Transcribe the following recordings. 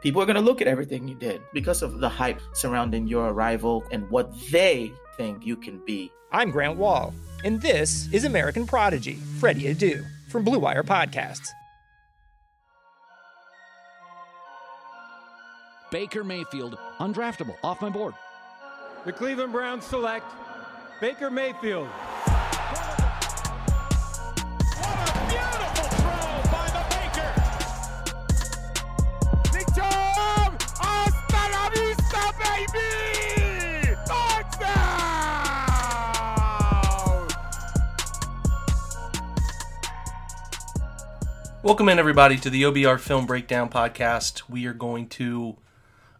People are going to look at everything you did because of the hype surrounding your arrival and what they think you can be. I'm Grant Wahl, and this is American Prodigy, Freddie Adu, from Blue Wire Podcasts. Baker Mayfield, undraftable, off my board. The Cleveland Browns select Baker Mayfield. Welcome in, everybody, to the OBR Film Breakdown Podcast. We are going to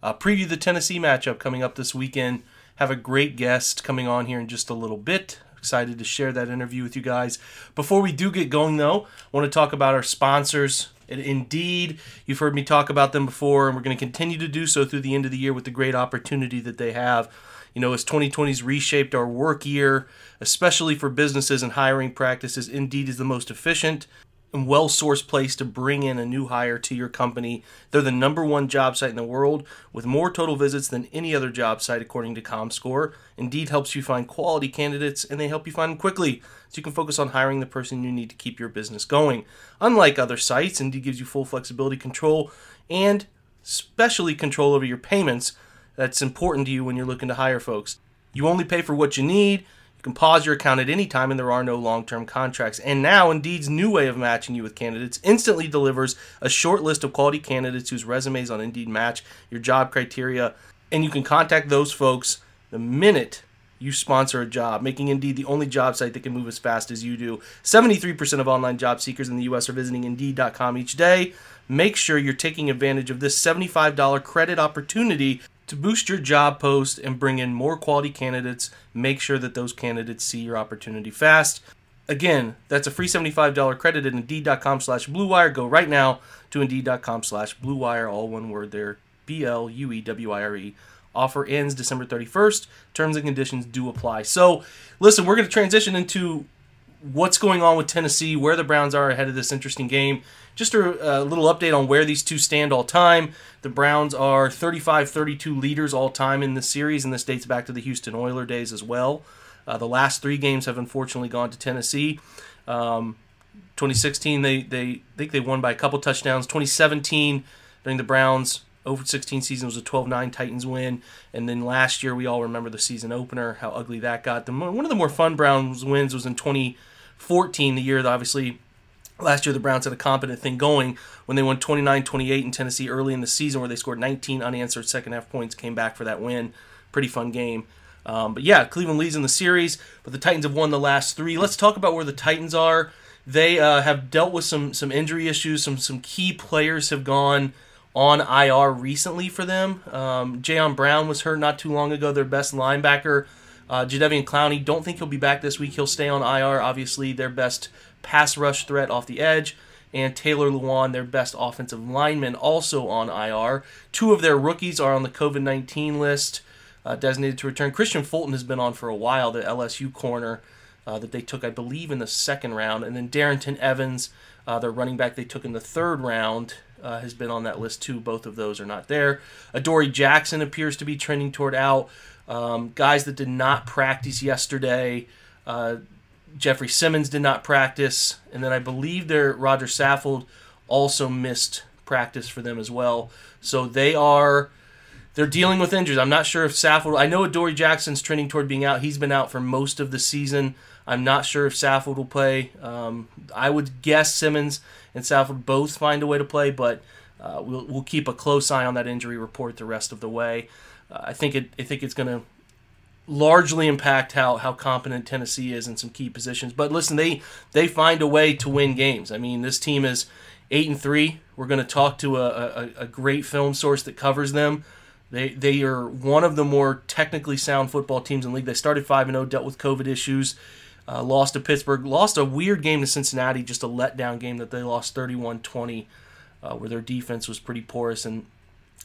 uh, preview the Tennessee matchup coming up this weekend. Have a great guest coming on here in just a little bit. Excited to share that interview with you guys. Before we do get going, though, I want to talk about our sponsors. Indeed, you've heard me talk about them before, and we're going to continue to do so through the end of the year with the great opportunity that they have. You know, as 2020's reshaped our work year, especially for businesses and hiring practices, Indeed is the most efficient and well sourced place to bring in a new hire to your company. They're the number one job site in the world with more total visits than any other job site, according to ComScore. Indeed helps you find quality candidates and they help you find them quickly so you can focus on hiring the person you need to keep your business going. Unlike other sites, Indeed gives you full flexibility, control, and especially control over your payments. That's important to you when you're looking to hire folks. You only pay for what you need you can pause your account at any time and there are no long term contracts. And now, Indeed's new way of matching you with candidates instantly delivers a short list of quality candidates whose resumes on Indeed match your job criteria. And you can contact those folks the minute you sponsor a job, making Indeed the only job site that can move as fast as you do. 73% of online job seekers in the U.S. are visiting Indeed.com each day. Make sure you're taking advantage of this $75 credit opportunity to boost your job post and bring in more quality candidates, make sure that those candidates see your opportunity fast. Again, that's a free $75 credit at Indeed.com slash BlueWire. Go right now to Indeed.com slash BlueWire, all one word there, B-L-U-E-W-I-R-E. Offer ends December 31st. Terms and conditions do apply. So, listen, we're going to transition into what's going on with Tennessee, where the Browns are ahead of this interesting game. Just a, a, little update on where these two stand all time. The Browns are 35 32 leaders all time in the series, and this dates back to the Houston Oiler days as well. Uh, the last three games have unfortunately gone to Tennessee. Um, 2016, they, they think they won by a couple touchdowns. 2017, during the Browns over 16 season was a 12-9 Titans win, and then last year we all remember the season opener, how ugly that got. The, one of the more fun Browns wins was in 2014, the year that obviously last year the Browns had a competent thing going when they won 29-28 in Tennessee early in the season, where they scored 19 unanswered second half points, came back for that win. Pretty fun game. Um, but yeah, Cleveland leads in the series, but the Titans have won the last three. Let's talk about where the Titans are. They uh, have dealt with some some injury issues. Some some key players have gone on IR recently for them. Um, Jayon Brown was hurt not too long ago, their best linebacker. Uh, Jadeveon Clowney, don't think he'll be back this week. He'll stay on IR, obviously, their best pass rush threat off the edge. And Taylor Lewan, their best offensive lineman, also on IR. Two of their rookies are on the COVID 19 list, uh, designated to return. Kristian Fulton has been on for a while, the LSU corner uh, that they took, I believe, in the second round. And then Darrynton Evans, uh, their running back they took in the third round uh, has been on that list too. Both of those are not there. Adoree Jackson appears to be trending toward out. Um, guys that did not practice yesterday. Uh, Jeffrey Simmons did not practice, and then I believe their Roger Saffold also missed practice for them as well. So they are they're dealing with injuries. I'm not sure if Saffold. I know Adoree Jackson's trending toward being out. He's been out for most of the season. I'm not sure if Saffold will play. Um, I would guess Simmons and Saffold both find a way to play, but uh, we'll we'll keep a close eye on that injury report the rest of the way. Uh, I think it I think it's going to largely impact how how competent Tennessee is in some key positions. But listen, they they find a way to win games. I mean, this team is eight and three. We're going to talk to a, a, a great film source that covers them. They they are one of the more technically sound football teams in the league. They started five and zero, dealt with COVID issues, uh, lost to Pittsburgh, lost a weird game to Cincinnati, just a letdown game that they lost 31-20, uh, where their defense was pretty porous and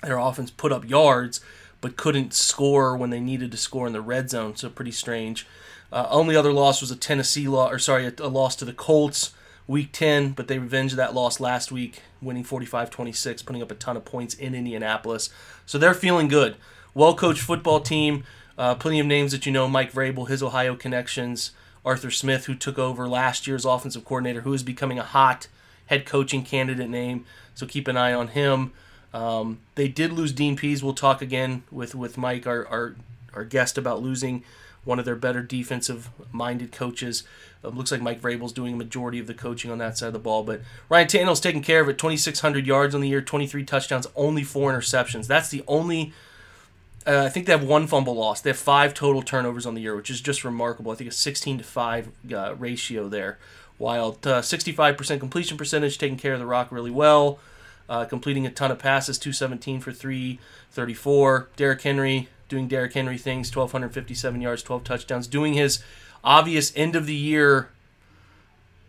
their offense put up yards but couldn't score when they needed to score in the red zone. So pretty strange. Uh, only other loss was a Tennessee loss, or sorry, a, a loss to the Colts week 10, but they revenged that loss last week, winning 45 26, putting up a ton of points in Indianapolis. So they're feeling good. Well coached football team. Uh, plenty of names that you know Mike Vrabel, his Ohio connections, Arthur Smith, who took over last year's offensive coordinator, who is becoming a hot head coaching candidate name. So keep an eye on him. Um, they did lose Dean Pees. We'll talk again with, with Mike, our, our, our guest, about losing one of their better defensive minded coaches. It looks like Mike Vrabel's doing a majority of the coaching on that side of the ball. But Ryan Tannehill's taking care of it. 2,600 yards on the year, 23 touchdowns, only four interceptions. That's the only. Uh, I think they have one fumble loss. They have five total turnovers on the year, which is just remarkable. I think a 16 to 5 uh, ratio there. Uh, 65% completion percentage, taking care of the rock really well, uh, completing a ton of passes, 217 for 334. Derrick Henry doing Derrick Henry things, 1,257 yards, 12 touchdowns, doing his obvious end of the year,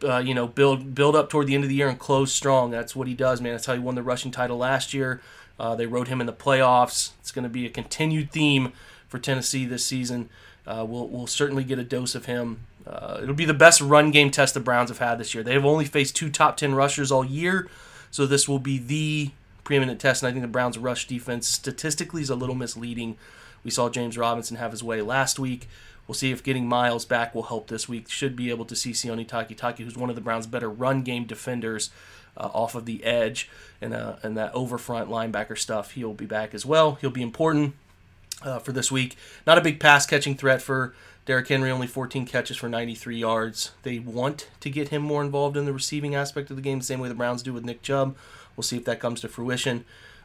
uh, you know, build build up toward the end of the year and close strong. That's what he does, man. That's how he won the rushing title last year. Uh, they rode him in the playoffs. It's going to be a continued theme for Tennessee this season. Uh, we'll, we'll certainly get a dose of him. Uh, it'll be the best run game test the Browns have had this year. They have only faced two top 10 rushers all year, so this will be the preeminent test. And I think the Browns' rush defense statistically is a little misleading. We saw James Robinson have his way last week. We'll see if getting Myles back will help this week. Should be able to see Sione Takitaki, who's one of the Browns' better run game defenders, uh, off of the edge and uh, and that over front linebacker stuff. He'll be back as well. He'll be important uh, for this week. Not a big pass catching threat for Derrick Henry. Only 14 catches for 93 yards. They want to get him more involved in the receiving aspect of the game, the same way the Browns do with Nick Chubb. We'll see if that comes to fruition.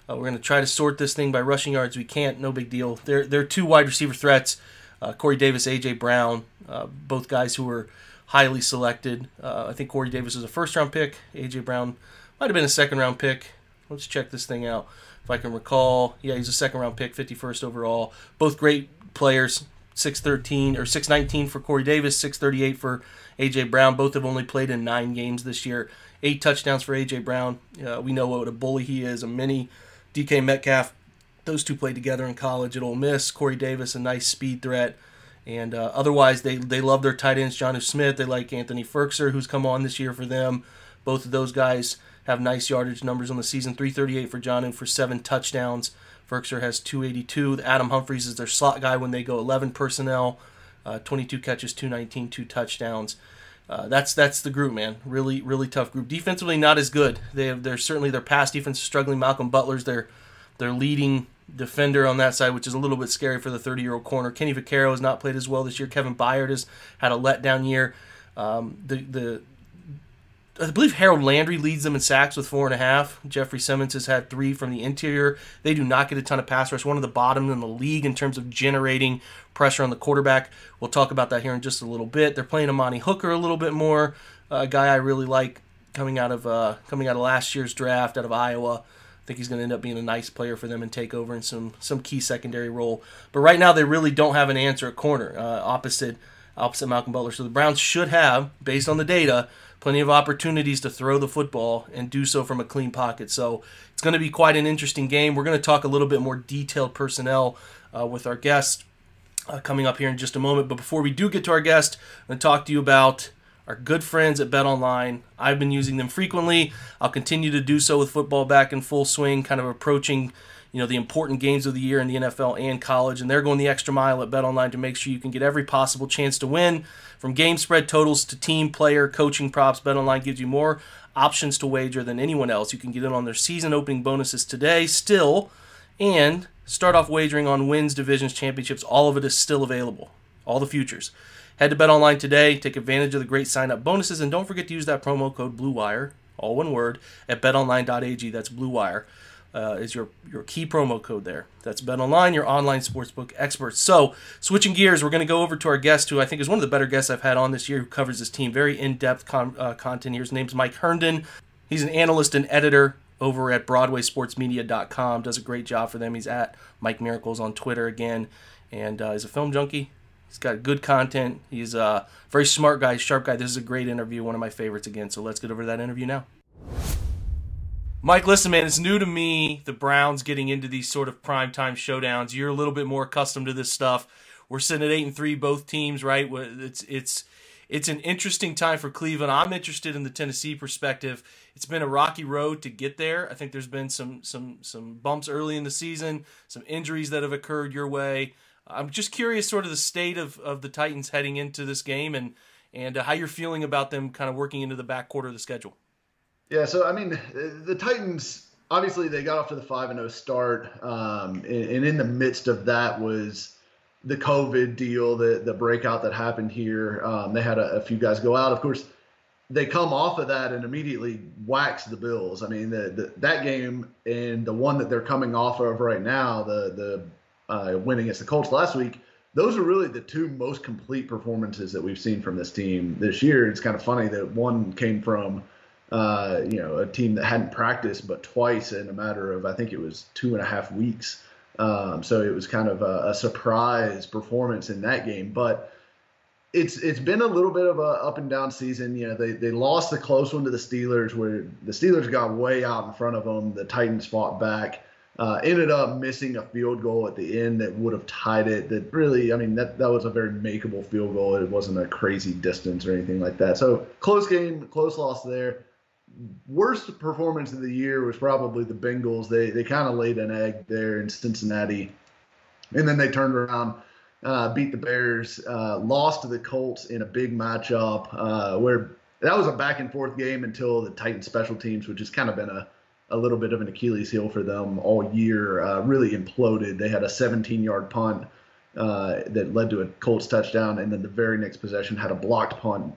Uh, we're going to try to sort this thing by rushing yards. We can't. No big deal. They're they're two wide receiver threats uh, Corey Davis, AJ Brown, uh, both guys who were highly selected. Uh, I think Corey Davis was a first round pick. AJ Brown might have been a second round pick. Let's check this thing out. If I can recall, yeah, he's a second round pick, 51st overall. Both great players. 613 or 619 for Corey Davis, 638 for AJ Brown. Both have only played in nine games this year. Eight touchdowns for AJ Brown. Uh, we know what a bully he is, a mini DK Metcalf those two played together in college at Ole Miss. Corey Davis, a nice speed threat. And uh, otherwise, they, they love their tight ends, Jonnu Smith. They like Anthony Firkser, who's come on this year for them. Both of those guys have nice yardage numbers on the season 338 for Jonnu for seven touchdowns. Firkser has 282. Adam Humphries is their slot guy when they go 11 personnel. Uh, 22 catches, 219, two touchdowns. Uh, that's that's the group, man. Really, really tough group. Defensively, not as good. They have, they're certainly their pass defense is struggling. Malcolm Butler's their their leading defender on that side, which is a little bit scary for the 30 year old corner. Kenny Vaccaro has not played as well this year. Kevin Byard has had a letdown year. Um, the the I believe Harold Landry leads them in sacks with four and a half. Jeffrey Simmons has had three from the interior. They do not get a ton of pass rush. One of the bottom in the league in terms of generating pressure on the quarterback. We'll talk about that here in just a little bit. They're playing Amani Hooker a little bit more, a guy I really like coming out of uh, coming out of last year's draft out of Iowa I think he's going to end up being a nice player for them and take over in some some key secondary role. But right now they really don't have an answer at corner uh, opposite opposite Malcolm Butler. So the Browns should have, based on the data, plenty of opportunities to throw the football and do so from a clean pocket. So it's going to be quite an interesting game. We're going to talk a little bit more detailed personnel uh, with our guest uh, coming up here in just a moment. But before we do get to our guest, I'm going to talk to you about our good friends at Bet Online. I've been using them frequently. I'll continue to do so with football back in full swing, kind of approaching, you know, the important games of the year in the NFL and college. And they're going the extra mile at BetOnline to make sure you can get every possible chance to win. From game spread totals to team, player, coaching props, BetOnline gives you more options to wager than anyone else. You can get in on their season opening bonuses today still and Start off wagering on wins, divisions, championships. All of it is still available. All the futures. Head to BetOnline today. Take advantage of the great sign up bonuses, and don't forget to use that promo code BlueWire, all one word, at BetOnline.ag. That's BlueWire. Uh, is your your key promo code there. That's BetOnline, your online sportsbook experts. So, switching gears, we're going to go over to our guest, who I think is one of the better guests I've had on this year, who covers this team. Very in depth uh, content here. His name's Mike Herndon. He's an analyst and editor over at BroadwaySportsMedia.com. Does a great job for them. He's at Mike Miracles on Twitter again, and uh, he's a film junkie. He's got good content. He's a very smart guy, sharp guy. This is a great interview, one of my favorites again. So let's get over that interview now. Mike, listen, man, it's new to me, the Browns getting into these sort of primetime showdowns. You're a little bit more accustomed to this stuff. We're sitting at eight and three, both teams, right? It's it's it's an interesting time for Cleveland. I'm interested in the Tennessee perspective. It's been a rocky road to get there. I think there's been some some some bumps early in the season, some injuries that have occurred your way. I'm just curious, sort of the state of, of the Titans heading into this game, and and uh, how you're feeling about them kind of working into the back quarter of the schedule. Yeah, so I mean, the Titans obviously they got off to the five and zero oh start, um, and, and, in the midst of that was the COVID deal, the the breakout that happened here. Um, they had a, a, few guys go out. Of course, they come off of that and immediately wax the Bills. I mean, the, the, that game and the one that they're coming off of right now, the the uh, win against the Colts last week. Those are really the two most complete performances that we've seen from this team this year. It's kind of funny that one came from uh, you know, a team that hadn't practiced but twice in a matter of I think it was two and a half weeks. Um, so it was kind of a, a, surprise performance in that game. But it's it's been a little bit of a up and down season. You know, they they lost the close one to the Steelers, where the Steelers got way out in front of them. The Titans fought back. Uh, ended up missing a field goal at the end that would have tied it. That really, I mean, that that was a very makeable field goal. It wasn't a crazy distance or anything like that. So close game, close loss there worst performance of the year was probably the Bengals. They they kind of laid an egg there in Cincinnati, and then they turned around, uh, beat the Bears, uh, lost to the Colts in a big matchup uh, where that was a back and forth game until the Titans special teams, which has kind of been a a little bit of an Achilles heel for them all year, uh, really imploded. They had a 17 yard punt. Uh, that led to a Colts touchdown, and then the very next possession had a blocked punt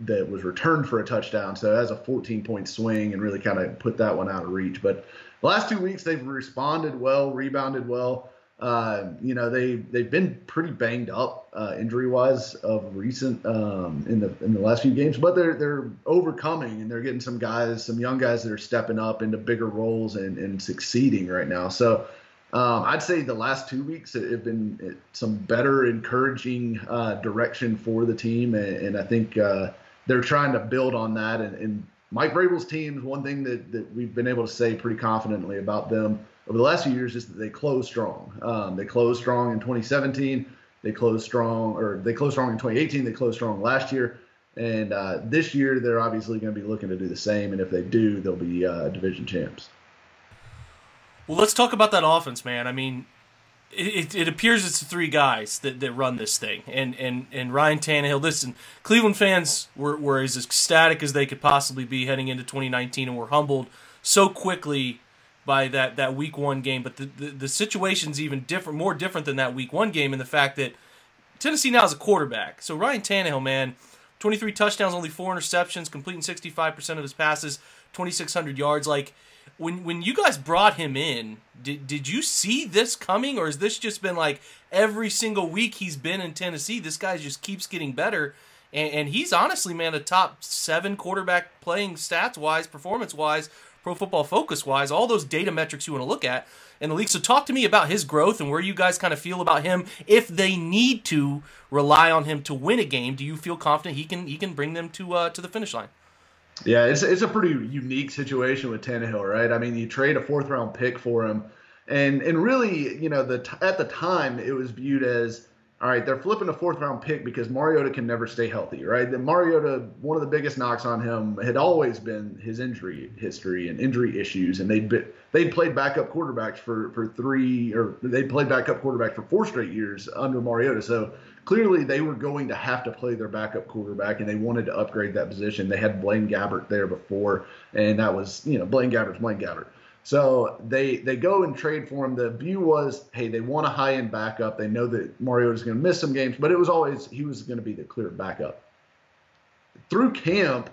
that was returned for a touchdown. So as a 14 point swing and really kind of put that one out of reach. But the last two weeks they've responded well, rebounded well. Uh, you know they they've been pretty banged up uh, injury wise of recent um, in the in the last few games, but they're they're overcoming and they're getting some guys, some young guys that are stepping up into bigger roles and, and succeeding right now. So um, I'd say the last two weeks have been some better, encouraging uh, direction for the team, and, and I think uh, they're trying to build on that. And, and Mike Vrabel's teams, one thing that, that we've been able to say pretty confidently about them over the last few years is that they close strong. Um, they closed strong in 2017. They closed strong, or they closed strong in 2018. They closed strong last year. And uh, this year, they're obviously going to be looking to do the same. And if they do, they'll be uh, division champs. Well, let's talk about that offense, man. I mean, it, it appears it's the three guys that, that run this thing, and and and Ryan Tannehill. Listen, Cleveland fans were were as ecstatic as they could possibly be heading into 2019, and were humbled so quickly by that that Week One game. But the the, the situation's even different, more different than that Week One game, in the fact that Tennessee now is a quarterback. So Ryan Tannehill, man, 23 touchdowns, only four interceptions, completing 65% of his passes, 2,600 yards, like when when you guys brought him in, did did you see this coming, or has this just been like every single week he's been in Tennessee? This guy just keeps getting better, and, and he's honestly, man, a top seven quarterback playing stats wise, performance wise, Pro Football Focus wise, all those data metrics you want to look at in the league. So talk to me about his growth and where you guys kind of feel about him. If they need to rely on him to win a game, do you feel confident he can he can bring them to uh, to the finish line? Yeah, it's it's a pretty unique situation with Tannehill, right? I mean, you trade a fourth round pick for him, and and really, you know, the at the time it was viewed as all right, they're flipping a fourth round pick because Mariota can never stay healthy, right? The Mariota, one of the biggest knocks on him had always been his injury history and injury issues, and they'd been, they'd played backup quarterbacks for for three or they played backup quarterback for four straight years under Mariota, so clearly they were going to have to play their backup quarterback and they wanted to upgrade that position. They had Blaine Gabbert there before, and that was, you know, Blaine Gabbert's Blaine Gabbert. So they they go and trade for him. The view was, hey, they want a high end backup. They know that Mariota's going to miss some games, but it was always he was going to be the clear backup. Through camp,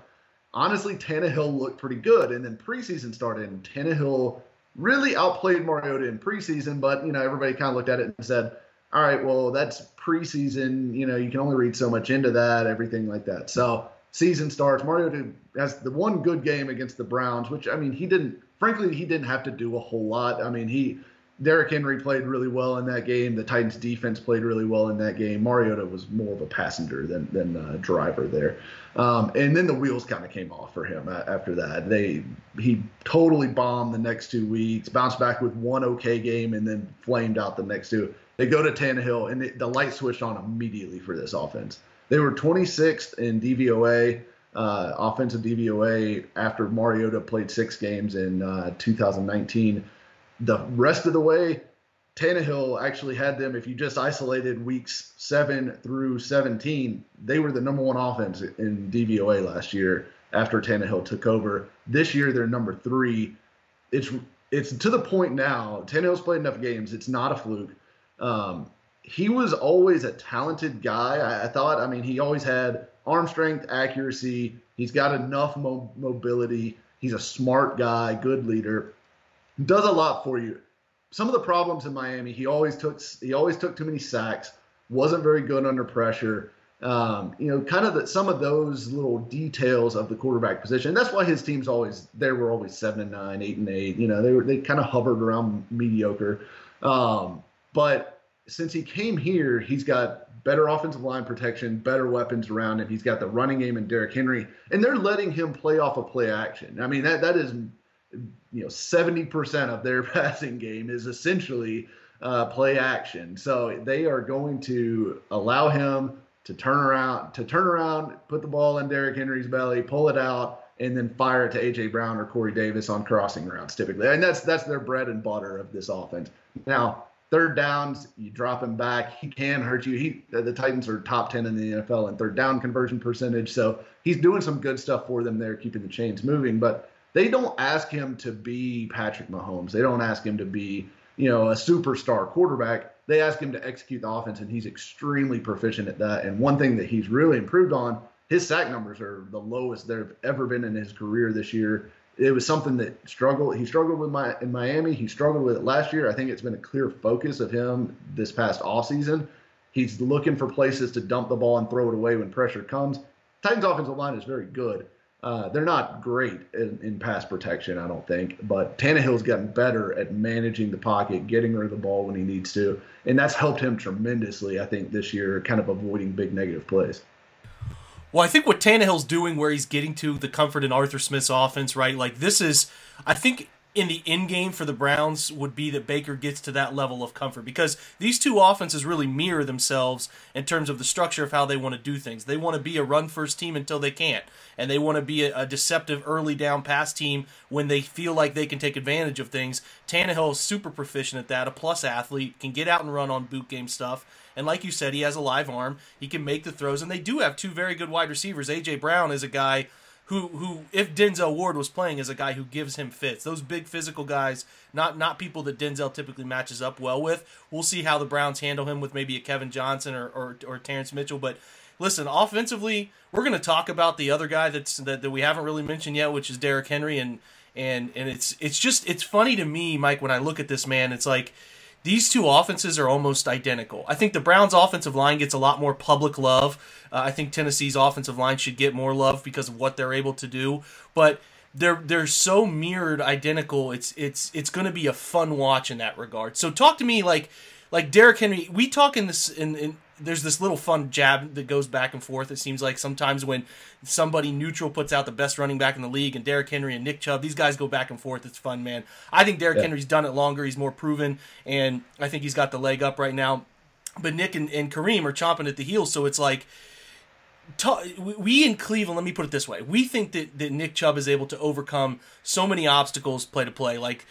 honestly, Tannehill looked pretty good, and then preseason started, and Tannehill really outplayed Mariota in preseason. But you know, everybody kind of looked at it and said, all right, well, that's preseason. You know, you can only read so much into that, everything like that. So season starts. Mario has the one good game against the Browns, which I mean, he didn't. Frankly, he didn't have to do a whole lot. I mean, he Derrick Henry played really well in that game. The Titans defense played really well in that game. Mariota was more of a passenger than than a driver there. Um, and then the wheels kind of came off for him after that. They he totally bombed the next two weeks, bounced back with one okay game, and then flamed out the next two. They go to Tannehill, and the light switched on immediately for this offense. They were 26th in DVOA, uh, offensive DVOA, after Mariota played six games in uh, 2019. The rest of the way, Tannehill actually had them. If you just isolated weeks seven through 17, they were the number one offense in DVOA last year after Tannehill took over. This year, they're number three. It's it's to the point now. Tannehill's played enough games. It's not a fluke. Um, he was always a talented guy. I, I, thought. I mean, he always had arm strength, accuracy. He's got enough mo- mobility. He's a smart guy, good leader. Does a lot for you. Some of the problems in Miami, he always took he always took too many sacks. Wasn't very good under pressure. Um, you know, kind of the, some of those little details of the quarterback position. That's why his teams always they were always seven and nine, eight and eight. You know, they were they kind of hovered around mediocre. Um, but since he came here, he's got better offensive line protection, better weapons around him. He's got the running game and Derrick Henry, and they're letting him play off of play action. I mean, that that is you know 70% of their passing game is essentially uh, play action. So they are going to allow him to turn around, to turn around, put the ball in Derrick Henry's belly, pull it out, and then fire it to AJ Brown or Corey Davis on crossing routes typically. And that's that's their bread and butter of this offense. Now third downs, you drop him back, he can hurt you. He the Titans are top ten in the NFL in third down conversion percentage, so he's doing some good stuff for them there, keeping the chains moving. But they don't ask him to be Patrick Mahomes. They don't ask him to be you know a superstar quarterback. They ask him to execute the offense, and he's extremely proficient at that. And one thing that he's really improved on, his sack numbers are the lowest they've ever been in his career this year it was something that struggled. He struggled with my in Miami. He struggled with it last year. I think it's been a clear focus of him this past off season. He's looking for places to dump the ball and throw it away when pressure comes. Titans offensive line is very good. Uh, they're not great in, in, pass protection, I don't think, but Tannehill's gotten better at managing the pocket, getting rid of the ball when he needs to, and that's helped him tremendously. I think this year, kind of avoiding big negative plays. Well, I think what Tannehill's doing, where he's getting to the comfort in Arthur Smith's offense, right? Like this is, I think in the end game for the Browns would be that Baker gets to that level of comfort because these two offenses really mirror themselves in terms of the structure of how they want to do things. They want to be a run first team until they can't, and they want to be a, a deceptive early down pass team when they feel like they can take advantage of things. Tannehill is super proficient at that, a plus athlete, can get out and run on boot game stuff and like you said, he has a live arm. He can make the throws, and they do have two very good wide receivers. AJ Brown is a guy who, who if Denzel Ward was playing, is a guy who gives him fits. Those big physical guys, not not people that Denzel typically matches up well with. We'll see how the Browns handle him with maybe a Kevin Johnson or or, or Terrance Mitchell, but. Listen, offensively, we're going to talk about the other guy that's that, that we haven't really mentioned yet, which is Derrick Henry, and and and it's it's just it's funny to me, Mike, when I look at this man. It's like these two offenses are almost identical. I think the Browns' offensive line gets a lot more public love. Uh, I think Tennessee's offensive line should get more love because of what they're able to do. But they're they're so mirrored identical. It's it's it's going to be a fun watch in that regard. So talk to me like like Derrick Henry. We talk in this in, in there's this little fun jab that goes back and forth. It seems like sometimes when somebody neutral puts out the best running back in the league, and Derrick Henry and Nick Chubb, these guys go back and forth. It's fun, man. I think Derrick yeah. Henry's done it longer. He's more proven, and I think he's got the leg up right now. But Nick and, and Kareem are chomping at the heels, so it's like we in Cleveland, let me put it this way: we think that, that Nick Chubb is able to overcome so many obstacles play to play. Like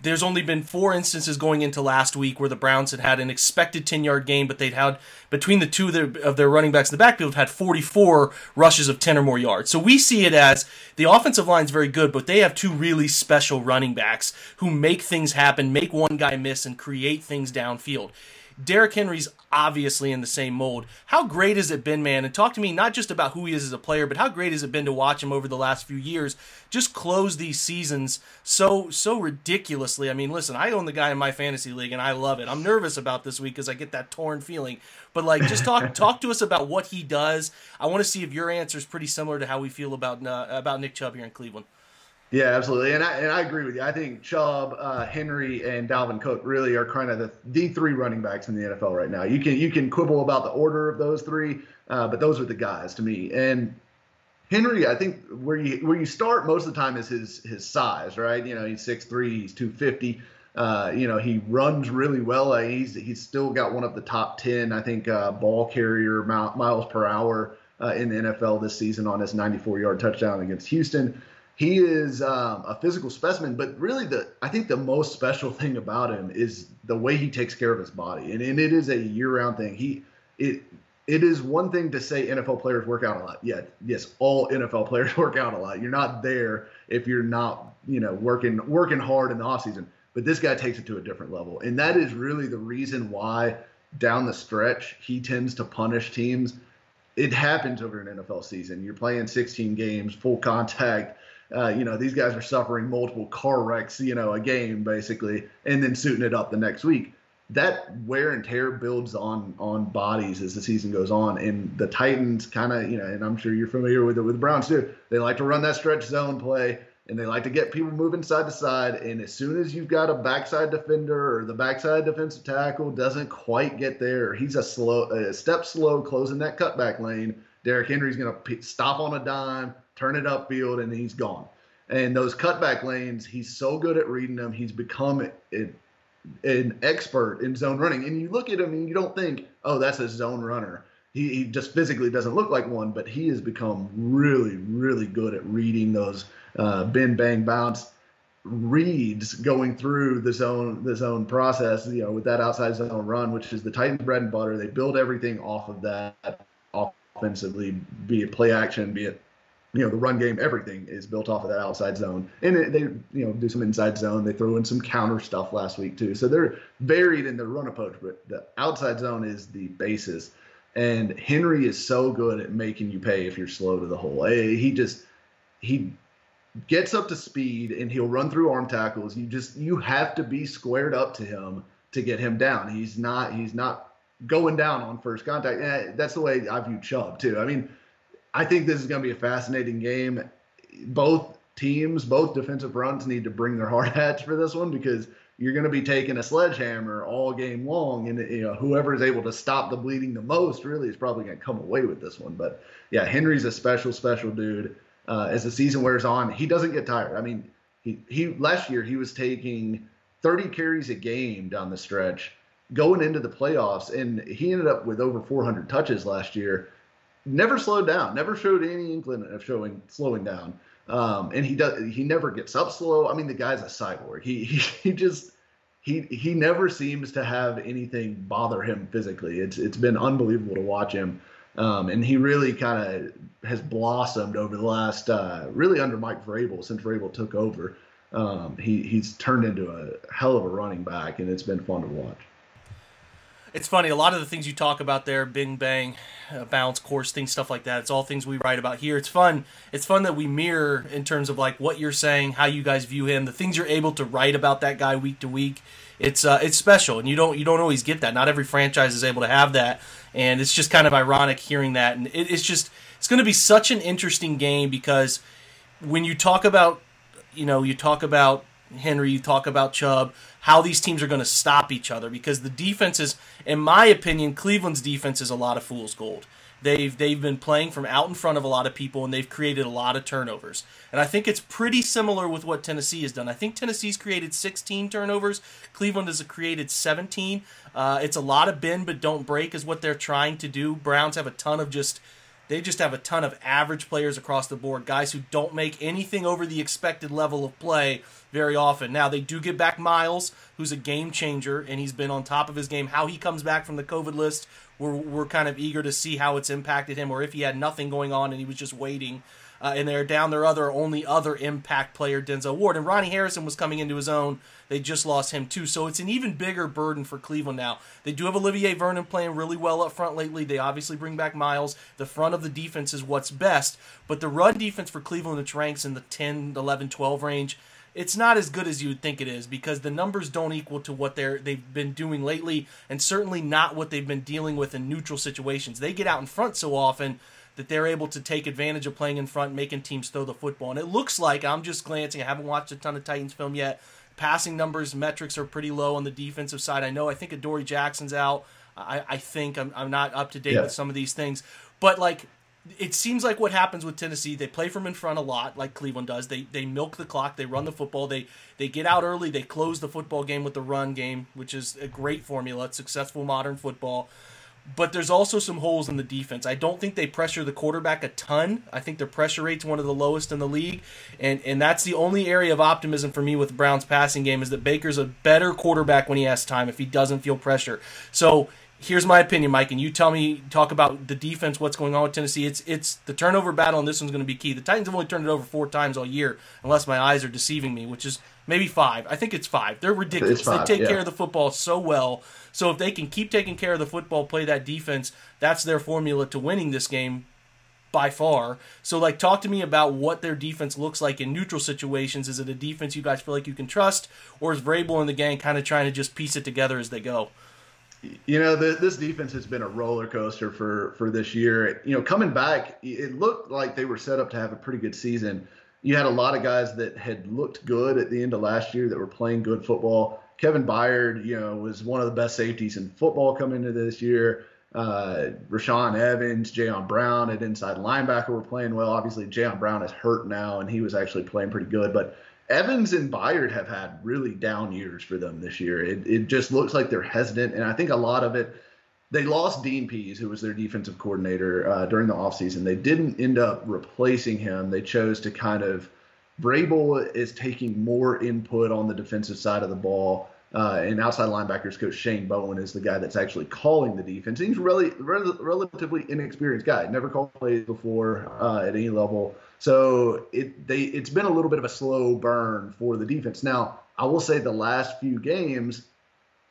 there's only been four instances going into last week where the Browns had had an expected 10 yard gain, but they'd had between the two of their, of their running backs in the backfield had 44 rushes of 10 or more yards. So we see it as the offensive line's very good, but they have two really special running backs who make things happen, make one guy miss, and create things downfield. Derrick Henry's obviously in the same mold. How great has it been, man? And talk to me not just about who he is as a player, but how great has it been to watch him over the last few years just close these seasons so so ridiculously. I mean, listen, I own the guy in my fantasy league and I love it. I'm nervous about this week because I get that torn feeling. But like, just talk talk to us about what he does. I want to see if your answer is pretty similar to how we feel about uh, about Nick Chubb here in Cleveland. Yeah, absolutely, and I and I agree with you. I think Chubb, uh, Henry, and Dalvin Cook really are kind of the the three running backs in the NFL right now. You can you can quibble about the order of those three, uh, but those are the guys to me. And Henry, I think where you where you start most of the time is his his size, right? You know, he's six three, he's two fifty. Uh, you know, he runs really well. Uh, he's he's still got one of the top ten, I think, uh, ball carrier miles per hour uh, in the NFL this season on his 94 yard touchdown against Houston he is um, a physical specimen, but really the I think the most special thing about him is the way he takes care of his body, and, and it is a year-round thing. He it it is one thing to say NFL players work out a lot. Yeah, yes, all NFL players work out a lot. You're not there if you're not you know working working hard in the offseason. But this guy takes it to a different level, and that is really the reason why down the stretch he tends to punish teams. It happens over an NFL season. You're playing 16 games, full contact uh, you know, these guys are suffering multiple car wrecks, you know, a game basically, and then suiting it up the next week. That wear and tear builds on on bodies as the season goes on, and the Titans kind of, you know, and I'm sure you're familiar with it with the Browns too. They like to run that stretch zone play, and they like to get people moving side to side. And as soon as you've got a backside defender or the backside defensive tackle doesn't quite get there, he's a slow, a step slow closing that cutback lane. Derrick Henry's going to stop on a dime, turn it upfield, and he's gone. And those cutback lanes, he's so good at reading them. He's become a, an expert in zone running. And you look at him and you don't think, oh, that's a zone runner. He, he just physically doesn't look like one, but he has become really, really good at reading those uh, bend, bang, bounce reads going through the zone the zone process you know with that outside zone run which is the titans bread and butter they build everything off of that offensively be it play action be it you know the run game, everything is built off of that outside zone, and they you know do some inside zone. They throw in some counter stuff last week too, so they're varied in their run approach. But the outside zone is the basis, and Henry is so good at making you pay if you're slow to the hole. Eh, he just he gets up to speed and he'll run through arm tackles. You just you have to be squared up to him to get him down. He's not he's not going down on first contact. And that's the way I view Chubb too. I mean I think this is going to be a fascinating game. Both teams, both defensive fronts need to bring their hard hats for this one because you're going to be taking a sledgehammer all game long, and you know whoever is able to stop the bleeding the most really is probably going to come away with this one. But yeah, Henry's a special, special dude. Uh, as the season wears on, he doesn't get tired. I mean, he he last year he was taking 30 carries a game down the stretch going into the playoffs, and he ended up with over 400 touches last year never slowed down, never showed any inkling of showing slowing down. Um, and he does he never gets up slow. I mean, the guy's a cyborg. He he, he just he he never seems to have anything bother him physically. It's it's been unbelievable to watch him. Um, and he really kind of has blossomed over the last uh, really under Mike Vrabel since Vrabel took over. Um, he he's turned into a hell of a running back, and it's been fun to watch it's funny. A lot of the things you talk about there, Bing Bang, uh, bounce, course, things, stuff like that. It's all things we write about here. It's fun. It's fun that we mirror in terms of like what you're saying, how you guys view him, the things you're able to write about that guy week to week. It's uh, it's special, and you don't you don't always get that. Not every franchise is able to have that, and it's just kind of ironic hearing that. And it, it's just it's going to be such an interesting game because when you talk about you know you talk about Henry, you talk about Chubb, how these teams are going to stop each other because the defense is, in my opinion, Cleveland's defense is a lot of fool's gold. They've they've been playing from out in front of a lot of people and they've created a lot of turnovers. And I think it's pretty similar with what Tennessee has done. I think Tennessee's created 16 turnovers. Cleveland has created 17. Uh, it's a lot of bend but don't break is what they're trying to do. Browns have a ton of just they just have a ton of average players across the board, guys who don't make anything over the expected level of play very often. Now, they do get back Myles, who's a game changer, and he's been on top of his game. How he comes back from the COVID list, we're, we're kind of eager to see how it's impacted him, or if he had nothing going on and he was just waiting. Uh, and they're down their other only other impact player, Denzel Ward. And Ronnie Harrison was coming into his own. They just lost him too. So it's an even bigger burden for Cleveland now. They do have Olivier Vernon playing really well up front lately. They obviously bring back Myles. The front of the defense is what's best. But the run defense for Cleveland, which ranks in the 10, 11, 12 range, it's not as good as you would think it is because the numbers don't equal to what they're they've been doing lately, and certainly not what they've been dealing with in neutral situations. They get out in front so often that they're able to take advantage of playing in front, making teams throw the football. And it looks like I'm just glancing. I haven't watched a ton of Titans film yet. Passing numbers, metrics are pretty low on the defensive side. I know. I think Adoree Jackson's out. I, I think I'm, I'm not up to date yeah. with some of these things, but like it seems like what happens with Tennessee, they play from in front a lot, like Cleveland does. They they milk the clock, they run the football, they they get out early, they close the football game with the run game, which is a great formula. It's successful modern football. But there's also some holes in the defense. I don't think they pressure the quarterback a ton. I think their pressure rate's one of the lowest in the league, and and that's the only area of optimism for me with the Browns passing game is that Baker's a better quarterback when he has time if he doesn't feel pressure. So here's my opinion, Mike, and you tell me talk about the defense, what's going on with Tennessee. It's it's the turnover battle, and this one's going to be key. The Titans have only turned it over four times all year, unless my eyes are deceiving me, which is maybe five. I think it's five. They're ridiculous. Five, they take yeah. care of the football so well. So if they can keep taking care of the football, play that defense, that's their formula to winning this game by far. So like talk to me about what their defense looks like in neutral situations. Is it a defense you guys feel like you can trust, or is Vrabel and the gang kind of trying to just piece it together as they go? You know, the, this defense has been a roller coaster for for this year. You know, coming back, it looked like they were set up to have a pretty good season. You had a lot of guys that had looked good at the end of last year that were playing good football. Kevin Byard, you know, was one of the best safeties in football coming into this year. Uh, Rashaan Evans, Jayon Brown at inside linebacker were playing well. Obviously, Jayon Brown is hurt now, and he was actually playing pretty good. But Evans and Byard have had really down years for them this year. It, it just looks like they're hesitant, and I think a lot of it. They lost Dean Pees, who was their defensive coordinator uh, during the offseason. They didn't end up replacing him. They chose to kind of. Vrabel is taking more input on the defensive side of the ball. Uh, and outside linebackers coach Shane Bowen is the guy that's actually calling the defense. He's really rel- relatively inexperienced guy, never called plays before uh, at any level. So it they it's been a little bit of a slow burn for the defense. Now I will say the last few games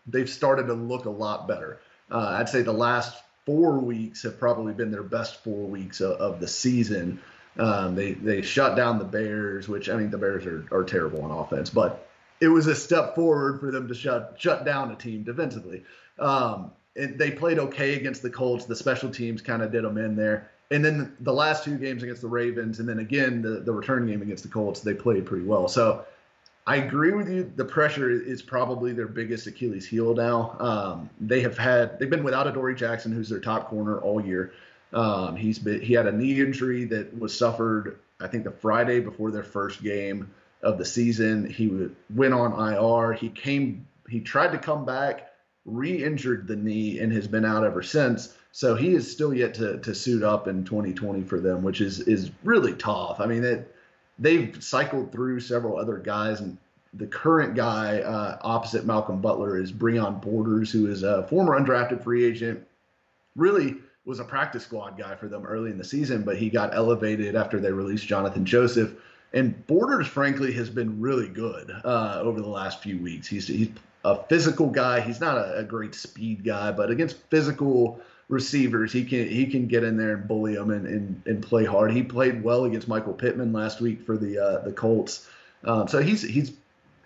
they've started to look a lot better. Uh, I'd say the last four weeks have probably been their best four weeks of, of the season. Um, they they shut down the Bears, which I mean the Bears are, are terrible on offense, but it was a step forward for them to shut shut down a team defensively. Um, and they played okay against the Colts. The special teams kind of did them in there. And then the last two games against the Ravens, and then again the, the return game against the Colts, they played pretty well. So I agree with you. The pressure is probably their biggest Achilles heel now. Um, they have had they've been without Adoree Jackson, who's their top corner all year. Um, he's been he had a knee injury that was suffered I think the Friday before their first game of the season. He went on IR. He came. He tried to come back, re-injured the knee, and has been out ever since. So he is still yet to to suit up in 2020 for them, which is is really tough. I mean, it, they've cycled through several other guys, and the current guy uh, opposite Malcolm Butler is Breon Borders, who is a former undrafted free agent. Really was a practice squad guy for them early in the season, but he got elevated after they released Johnathan Joseph. And Borders, frankly, has been really good uh, over the last few weeks. He's he's a physical guy. He's not a, a, great speed guy, but against physical receivers, he can he can get in there and bully them and, and, and play hard. He played well against Michael Pittman last week for the uh, the Colts. Um, so he's he's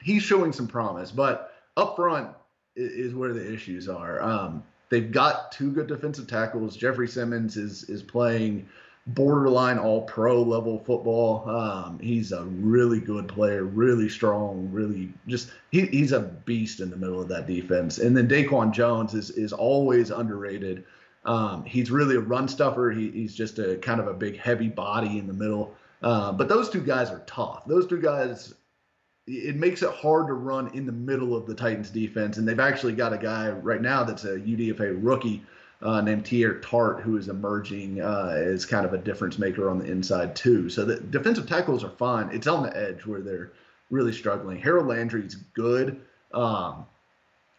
he's showing some promise, but up front is, where the issues are. Um, they've got two good defensive tackles. Jeffrey Simmons is is playing borderline all pro level football. Um, he's a really good player, really strong, really just he, he's a beast in the middle of that defense. And then Daquan Jones is is always underrated. Um, he's really a run stuffer. He, he's just a kind of a big heavy body in the middle. Uh, but those two guys are tough. Those two guys, it makes it hard to run in the middle of the Titans defense. And they've actually got a guy right now that's a UDFA rookie uh, named Teair Tart, who is emerging uh, as kind of a difference maker on the inside too. So the defensive tackles are fine. It's on the edge where they're really struggling. Harold Landry's good. Um,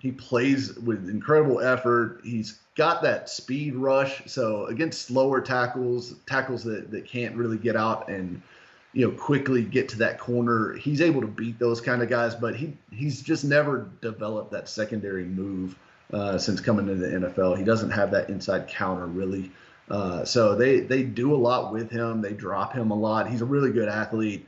he plays with incredible effort. He's got that speed rush. So against slower tackles, tackles that, that can't really get out and you know quickly get to that corner, he's able to beat those kind of guys. But he he's just never developed that secondary move uh, since coming to the NFL. He doesn't have that inside counter really. Uh, so they they do a lot with him. They drop him a lot. He's a really good athlete.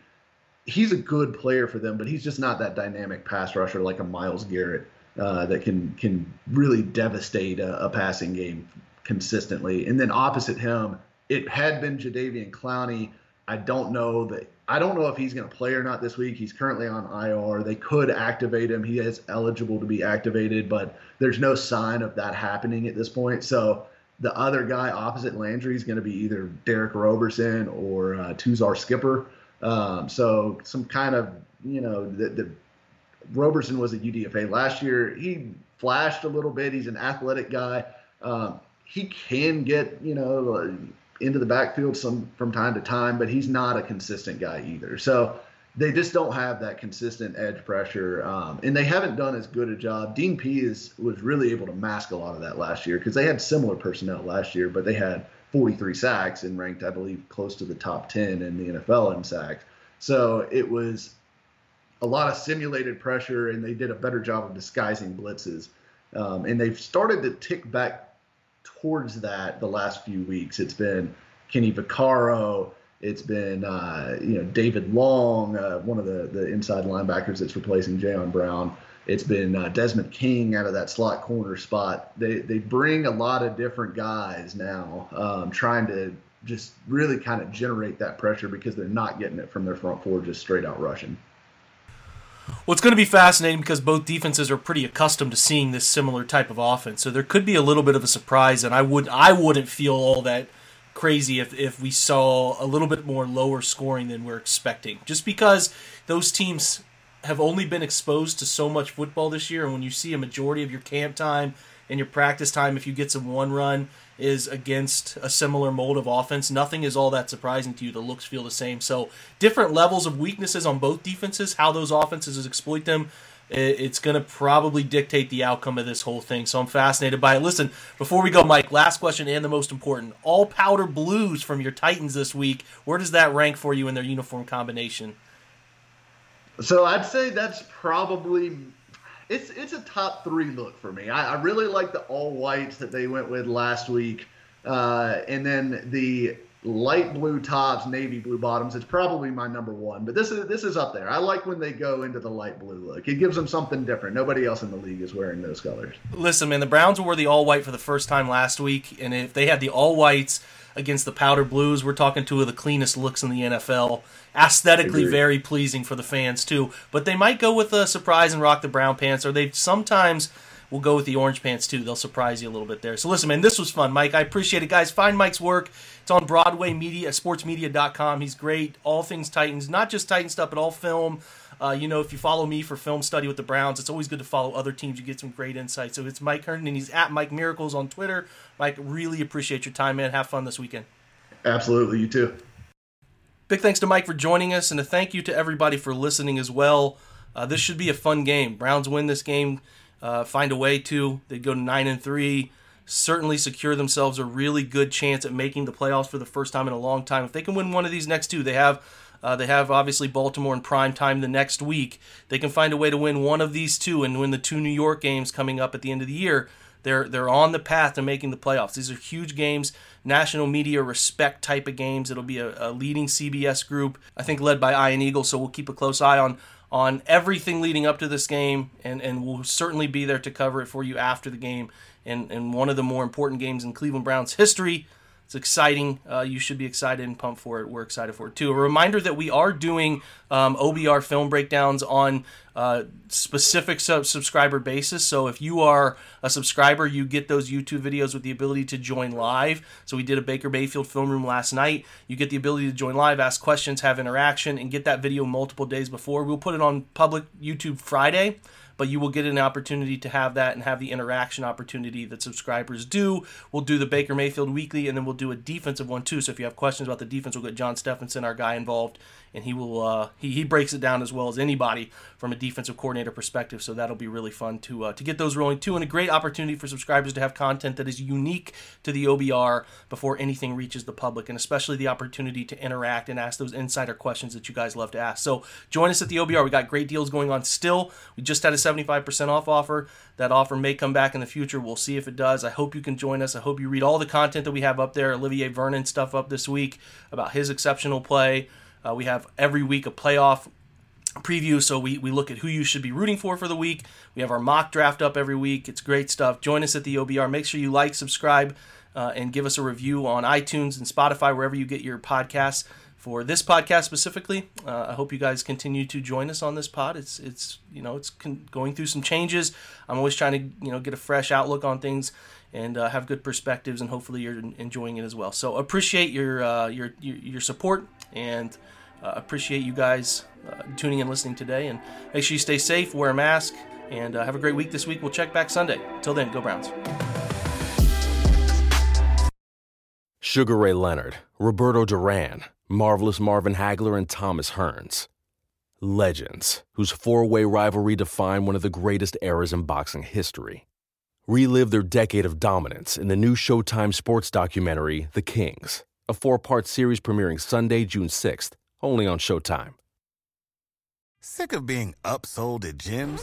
He's a good player for them, but he's just not that dynamic pass rusher like a Myles Garrett uh, that can can really devastate a, a, passing game consistently. And then opposite him, it had been Jadeveon Clowney. I don't know that I don't know if he's going to play or not this week. He's currently on IR. They could activate him. He is eligible to be activated, but there's no sign of that happening at this point. So the other guy opposite Landry is going to be either Derrick Roberson or uh, Tuzar Skipper. Um, so some kind of you know the, the Roberson was at UDFA last year. He flashed a little bit. He's an athletic guy. Um, he can get you know into the backfield some from time to time, but he's not a consistent guy either. So they just don't have that consistent edge pressure, um, and they haven't done as good a job. Dean Pees was really able to mask a lot of that last year because they had similar personnel last year, but they had 43 sacks and ranked, I believe, close to the top 10 in the NFL in sacks. So it was a lot of simulated pressure, and they did a better job of disguising blitzes. Um, and they've started to tick back towards that the last few weeks. It's been Kenny Vaccaro. It's been uh, you know David Long, uh, one of the the inside linebackers that's replacing Jayon Brown. It's been uh, Desmond King out of that slot corner spot. They they bring a lot of different guys now, um, trying to just really kind of generate that pressure because they're not getting it from their front four just straight out rushing. Well, it's going to be fascinating because both defenses are pretty accustomed to seeing this similar type of offense, so there could be a little bit of a surprise, and I would I wouldn't feel all that crazy if if we saw a little bit more lower scoring than we're expecting, just because those teams have only been exposed to so much football this year, and when you see a majority of your camp time and your practice time, if you get some one run is against a similar mold of offense, nothing is all that surprising to you. The looks feel the same. So different levels of weaknesses on both defenses, how those offenses exploit them. It's going to probably dictate the outcome of this whole thing. So I'm fascinated by it. Listen, before we go, Mike, last question and the most important. All powder blues from your Titans this week. Where does that rank for you in their uniform combination? So I'd say that's probably it's it's a top three look for me. I, I really like the all whites that they went with last week, uh, and then the light blue tops, navy blue bottoms. It's probably my number one, but this is this is up there. I like when they go into the light blue look. It gives them something different. Nobody else in the league is wearing those colors. Listen, man, the Browns wore the all white for the first time last week, and if they had the all whites against the powder blues, we're talking two of the cleanest looks in the NFL aesthetically very pleasing for the fans too. But they might go with a surprise and rock the brown pants, or they sometimes will go with the orange pants too. They'll surprise you a little bit there. So listen, man, this was fun, Mike. I appreciate it, guys. Find Mike's work. It's on Broadway Media, sportsmedia.com. He's great. All things Titans, not just Titan stuff, but all film. Uh, you know, if you follow me for film study with the Browns, it's always good to follow other teams. You get some great insight. So it's Mike Herndon, and he's at Mike Miracles on Twitter. Mike, really appreciate your time, man. Have fun this weekend. Absolutely, you too. Big thanks to Mike for joining us, and a thank you to everybody for listening as well. Uh, this should be a fun game. Browns win this game, uh, find a way to. They go to nine and three. Certainly secure themselves a really good chance at making the playoffs for the first time in a long time. If they can win one of these next two, they have uh, they have obviously Baltimore in prime time the next week. They can find a way to win one of these two and win the two New York games coming up at the end of the year. They're they're on the path to making the playoffs. These are huge games, national media respect type of games. It'll be a, a leading CBS group, I think, led by Ian Eagle. So we'll keep a close eye on on everything leading up to this game, and and we'll certainly be there to cover it for you after the game. And and one of the more important games in Cleveland Browns history. It's exciting. Uh, you should be excited and pumped for it. We're excited for it too. A reminder that we are doing um, OBR film breakdowns on uh, specific sub- subscriber basis. So if you are a subscriber, you get those YouTube videos with the ability to join live. So we did a Baker Mayfield film room last night. You get the ability to join live, ask questions, have interaction, and get that video multiple days before. We'll put it on public YouTube Friday but you will get an opportunity to have that and have the interaction opportunity that subscribers do. We'll do the Baker Mayfield weekly, and then we'll do a defensive one too. So if you have questions about the defense, we'll get John Stephenson, our guy, involved, and he will uh, he, he breaks it down as well as anybody from a defensive coordinator perspective. So that'll be really fun to uh, to get those rolling too, and a great opportunity for subscribers to have content that is unique to the OBR before anything reaches the public, and especially the opportunity to interact and ask those insider questions that you guys love to ask. So join us at the OBR. We got great deals going on still. We just had a 75% off offer. That offer may come back in the future. We'll see if it does. I hope you can join us. I hope you read all the content that we have up there. Olivier Vernon stuff up this week about his exceptional play. Uh, we have every week a playoff preview, so we, we look at who you should be rooting for for the week. We have our mock draft up every week. It's great stuff. Join us at the OBR. Make sure you like, subscribe, uh, and give us a review on iTunes and Spotify, wherever you get your podcasts. For this podcast specifically, uh, I hope you guys continue to join us on this pod. It's it's you know it's con- going through some changes. I'm always trying to you know get a fresh outlook on things and uh, have good perspectives, and hopefully you're enjoying it as well. So appreciate your uh, your, your your support and uh, appreciate you guys uh, tuning in, listening today, and make sure you stay safe, wear a mask, and uh, have a great week this week. We'll check back Sunday. Till then, go Browns. Sugar Ray Leonard, Roberto Duran, Marvelous Marvin Hagler, and Thomas Hearns. Legends, whose four way rivalry defined one of the greatest eras in boxing history. Relive their decade of dominance in the new Showtime sports documentary, The Kings, a four part series premiering Sunday, June 6th, only on Showtime. Sick of being upsold at gyms?